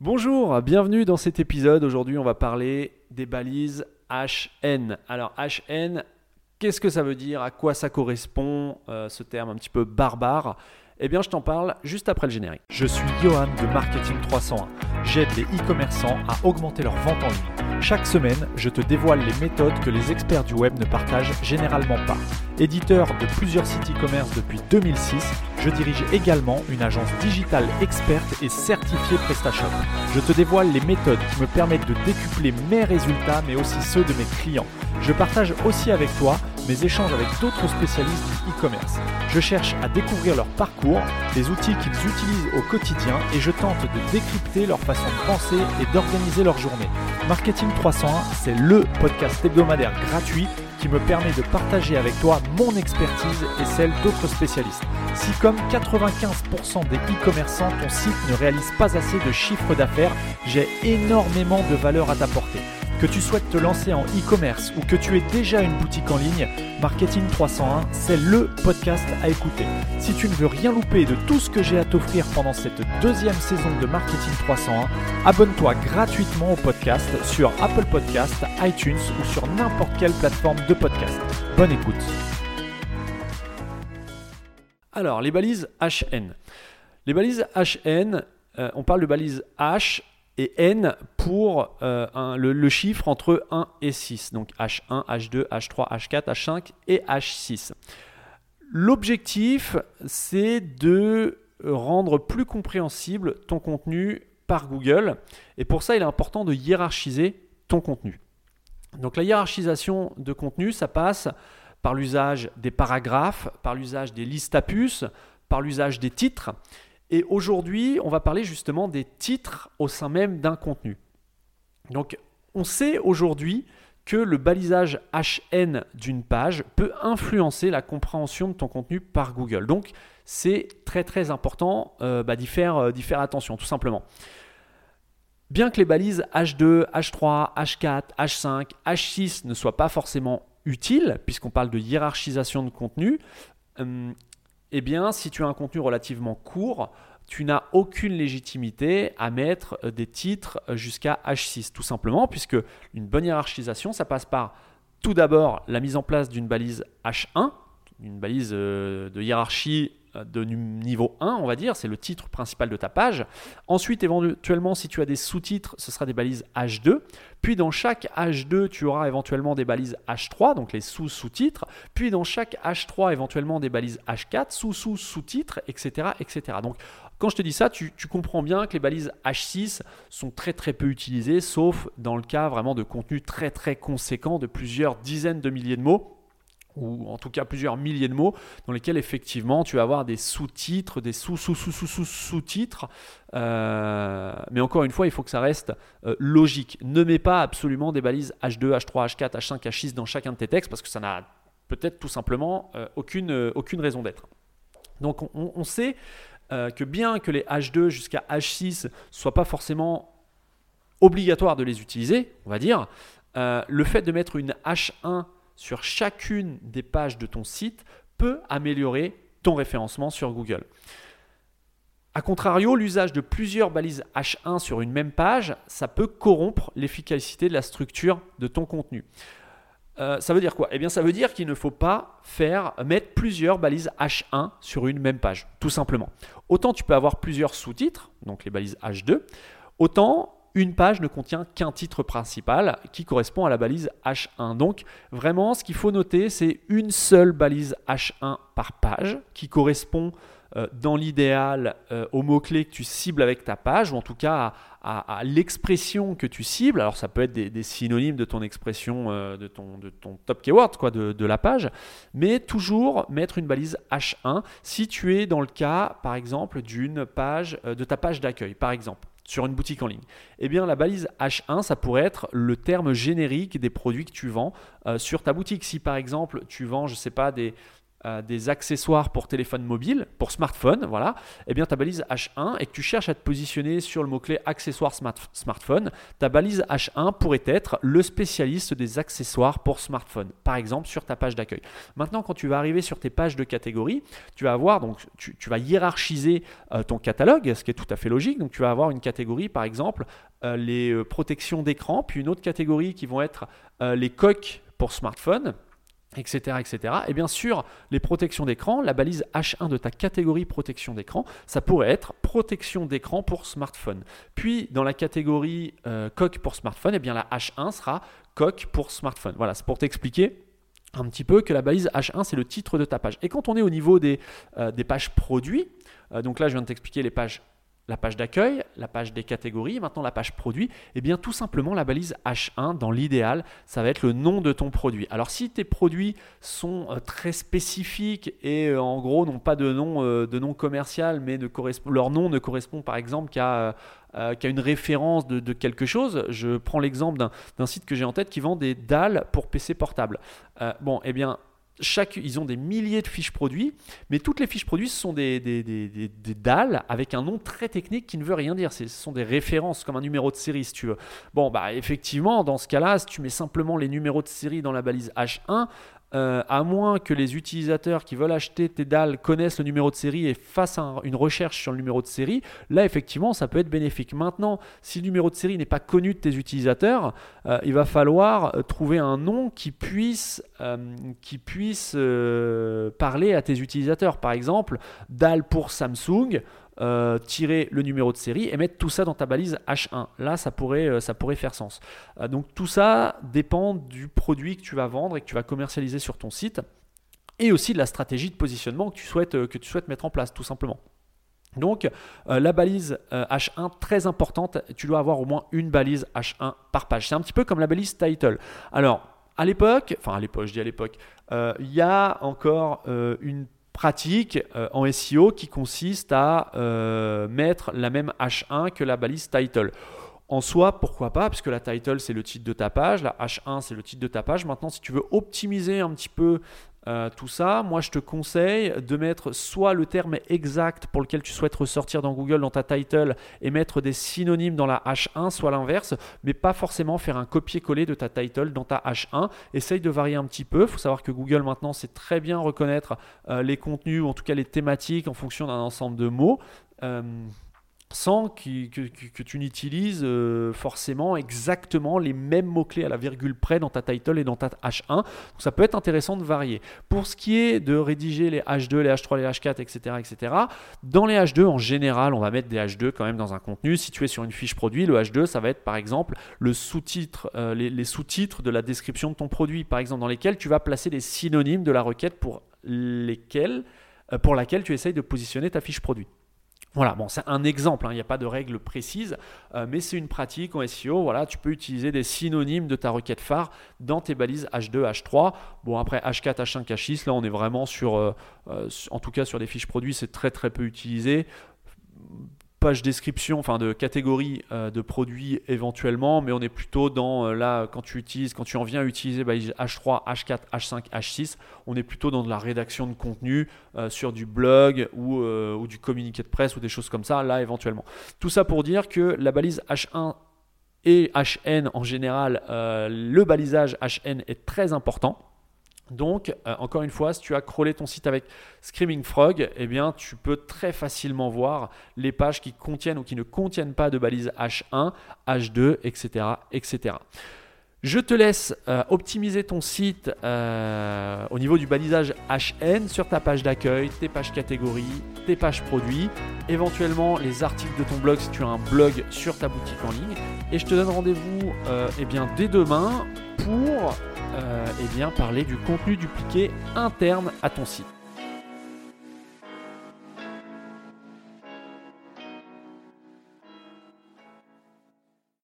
Bonjour, bienvenue dans cet épisode. Aujourd'hui, on va parler des balises HN. Alors, HN, qu'est-ce que ça veut dire? À quoi ça correspond euh, Ce terme un petit peu barbare? Eh bien, je t'en parle juste après le générique. Je suis Johan de Marketing 301. J'aide les e-commerçants à augmenter leur vente en ligne. Chaque semaine, je te dévoile les méthodes que les experts du web ne partagent généralement pas. Éditeur de plusieurs sites e-commerce depuis 2006, je dirige également une agence digitale experte et certifiée PrestaShop. Je te dévoile les méthodes qui me permettent de décupler mes résultats mais aussi ceux de mes clients. Je partage aussi avec toi mes échanges avec d'autres spécialistes e-commerce. Je cherche à découvrir leur parcours, les outils qu'ils utilisent au quotidien et je tente de décrypter leur façon de penser et d'organiser leur journée. Marketing 301, c'est le podcast hebdomadaire gratuit qui me permet de partager avec toi mon expertise et celle d'autres spécialistes. Si comme 95% des e-commerçants, ton site ne réalise pas assez de chiffre d'affaires, j'ai énormément de valeur à t'apporter. Que tu souhaites te lancer en e-commerce ou que tu aies déjà une boutique en ligne, Marketing 301, c'est le podcast à écouter. Si tu ne veux rien louper de tout ce que j'ai à t'offrir pendant cette deuxième saison de Marketing 301, abonne-toi gratuitement au podcast sur Apple Podcast, iTunes ou sur n'importe quelle plateforme de podcast. Bonne écoute. Alors, les balises HN. Les balises HN, euh, on parle de balises H et N pour euh, le, le chiffre entre 1 et 6. Donc H1, H2, H3, H4, H5 et H6. L'objectif, c'est de rendre plus compréhensible ton contenu par Google. Et pour ça, il est important de hiérarchiser ton contenu. Donc la hiérarchisation de contenu, ça passe par l'usage des paragraphes, par l'usage des listes à puces, par l'usage des titres. Et aujourd'hui, on va parler justement des titres au sein même d'un contenu. Donc, on sait aujourd'hui que le balisage HN d'une page peut influencer la compréhension de ton contenu par Google. Donc, c'est très très important euh, bah, d'y faire, euh, d'y faire attention, tout simplement. Bien que les balises H2, H3, H4, H5, H6 ne soient pas forcément utiles, puisqu'on parle de hiérarchisation de contenu, euh, eh bien, si tu as un contenu relativement court, tu n'as aucune légitimité à mettre euh, des titres euh, jusqu'à H6, tout simplement, puisque une bonne hiérarchisation, ça passe par tout d'abord la mise en place d'une balise H1, une balise euh, de hiérarchie de nu- niveau 1, on va dire, c'est le titre principal de ta page. Ensuite, éventuellement, si tu as des sous-titres, ce sera des balises H2. Puis dans chaque H2, tu auras éventuellement des balises H3, donc les sous-sous-titres. Puis dans chaque H3, éventuellement des balises H4, sous-sous-sous-titres, etc., etc. Donc quand je te dis ça, tu, tu comprends bien que les balises H6 sont très très peu utilisées, sauf dans le cas vraiment de contenu très très conséquent de plusieurs dizaines de milliers de mots ou en tout cas plusieurs milliers de mots, dans lesquels effectivement tu vas avoir des sous-titres, des sous-sous-sous-sous-sous-titres. Euh, mais encore une fois, il faut que ça reste euh, logique. Ne mets pas absolument des balises H2, H3, H4, H5, H6 dans chacun de tes textes parce que ça n'a peut-être tout simplement euh, aucune, aucune raison d'être. Donc on, on sait que bien que les H2 jusqu'à H6 soient pas forcément obligatoires de les utiliser, on va dire, le fait de mettre une H1 sur chacune des pages de ton site peut améliorer ton référencement sur Google. A contrario, l'usage de plusieurs balises H1 sur une même page, ça peut corrompre l'efficacité de la structure de ton contenu. Euh, ça veut dire quoi? Eh bien, ça veut dire qu'il ne faut pas mettre plusieurs balises H1 sur une même page, tout simplement. Autant tu peux avoir plusieurs sous-titres, donc les balises H2, autant une page ne contient qu'un titre principal qui correspond à la balise H1. Donc vraiment, ce qu'il faut noter, c'est une seule balise H1 par page qui correspond euh, dans l'idéal euh, aux mots-clés que tu cibles avec ta page, ou en tout cas à, l'expression que tu cibles. Alors ça peut être des, synonymes de ton expression, euh, de, ton, top keyword, quoi, de, de la page, mais toujours mettre une balise H1 si tu es dans le cas, par exemple, d'une page, de ta page d'accueil, par exemple sur une boutique en ligne. Eh bien, la balise H1, ça pourrait être le terme générique des produits que tu vends euh, sur ta boutique. Si par exemple, tu vends, je sais pas, des, euh, des accessoires pour téléphone mobile, pour smartphone, voilà, eh bien ta balise H1 et que tu cherches à te positionner sur le mot-clé accessoires smartphone, ta balise H1 pourrait être le spécialiste des accessoires pour smartphone, par exemple sur ta page d'accueil. Maintenant, quand tu vas arriver sur tes pages de catégorie, tu vas avoir, donc tu, vas hiérarchiser euh, ton catalogue, ce qui est tout à fait logique. Donc tu vas avoir une catégorie, par exemple, euh, les protections d'écran, puis une autre catégorie qui vont être les coques pour smartphone etc., etc. Et bien sûr, les protections d'écran, la balise H1 de ta catégorie protection d'écran, ça pourrait être protection d'écran pour smartphone. Puis dans la catégorie euh, coque pour smartphone, et eh bien la H1 sera coque pour smartphone. Voilà, c'est pour t'expliquer un petit peu que la balise H1 c'est le titre de ta page. Et quand on est au niveau des, euh, pages produits, euh, donc là je viens de t'expliquer les pages la page d'accueil, la page des catégories, maintenant la page produit, et eh bien tout simplement la balise H1 dans l'idéal, ça va être le nom de ton produit. Alors si tes produits sont euh, très spécifiques et euh, en gros n'ont pas de nom, euh, de nom commercial, mais leur nom ne correspond par exemple qu'à une référence de, de, quelque chose. Je prends l'exemple d'un site que j'ai en tête qui vend des dalles pour PC portable. bon, eh bien, ils ont des milliers de fiches produits, mais toutes les fiches produits, ce sont des, des, dalles avec un nom très technique qui ne veut rien dire. Ce sont des références, comme un numéro de série, si tu veux. Bon, bah effectivement, dans ce cas-là, si tu mets simplement les numéros de série dans la balise H1, euh, à moins que les utilisateurs qui veulent acheter tes dalles connaissent le numéro de série et fassent une recherche sur le numéro de série, là effectivement ça peut être bénéfique. Maintenant, si le numéro de série n'est pas connu de tes utilisateurs, euh, il va falloir euh, trouver un nom qui puisse, qui puisse parler à tes utilisateurs. Par exemple, dalle pour Samsung. Euh, tirer le numéro de série et mettre tout ça dans ta balise H1. Là, ça pourrait, euh, ça pourrait faire sens. Euh, donc tout ça dépend du produit que tu vas vendre et que tu vas commercialiser sur ton site et aussi de la stratégie de positionnement que tu souhaites, que tu souhaites mettre en place, tout simplement. Donc la balise H1 très importante, tu dois avoir au moins une balise H1 par page. C'est un petit peu comme la balise title. Alors à l'époque, enfin à l'époque, je dis à l'époque, il y a encore une pratique euh, en SEO qui consiste à euh, mettre la même H1 que la balise title. En soi, pourquoi pas, puisque la title c'est le titre de ta page, la H1 c'est le titre de ta page. Maintenant, si tu veux optimiser un petit peu euh, tout ça, moi je te conseille de mettre soit le terme exact pour lequel tu souhaites ressortir dans Google dans ta title et mettre des synonymes dans la H1, soit l'inverse, mais pas forcément faire un copier-coller de ta title dans ta H1. Essaye de varier un petit peu. Il faut savoir que Google maintenant sait très bien reconnaître euh, les contenus en tout cas les thématiques en fonction d'un ensemble de mots. Euh, sans que, tu n'utilises euh, forcément exactement les mêmes mots-clés à la virgule près dans ta title et dans ta H1. Donc ça peut être intéressant de varier. Pour ce qui est de rédiger les H2, les H3, les H4, etc., etc., dans les H2, en général, on va mettre des H2 quand même dans un contenu. Si tu es sur une fiche produit, le H2, ça va être par exemple le sous-titre, euh, les, sous-titres de la description de ton produit, par exemple, dans lesquels tu vas placer des synonymes de la requête pour, euh, pour laquelle tu essayes de positionner ta fiche produit. Voilà, bon, c'est un exemple, hein, il n'y a pas de règle précise, euh, mais c'est une pratique en SEO. Voilà, tu peux utiliser des synonymes de ta requête phare dans tes balises H2, H3. Bon, après H4, H5, H6, là on est vraiment sur, euh, euh, en tout cas sur des fiches produits, c'est très très peu utilisé page description, enfin de catégorie euh, de produits éventuellement, mais on est plutôt dans euh, là quand tu utilises, quand tu en viens à utiliser H3, H4, H5, H6, on est plutôt dans de la rédaction de contenu euh, sur du blog ou, ou, du communiqué de presse ou des choses comme ça, là éventuellement. Tout ça pour dire que la balise H1 et HN en général, le balisage HN est très important. Donc, euh, encore une fois, si tu as crawlé ton site avec Screaming Frog, eh bien, tu peux très facilement voir les pages qui contiennent ou qui ne contiennent pas de balise H1, H2, etc. etc. Je te laisse euh, optimiser ton site euh, au niveau du balisage HN sur ta page d'accueil, tes pages catégories, tes pages produits, éventuellement les articles de ton blog si tu as un blog sur ta boutique en ligne. Et je te donne rendez-vous eh dès demain pour eh bien, parler du contenu dupliqué interne à ton site.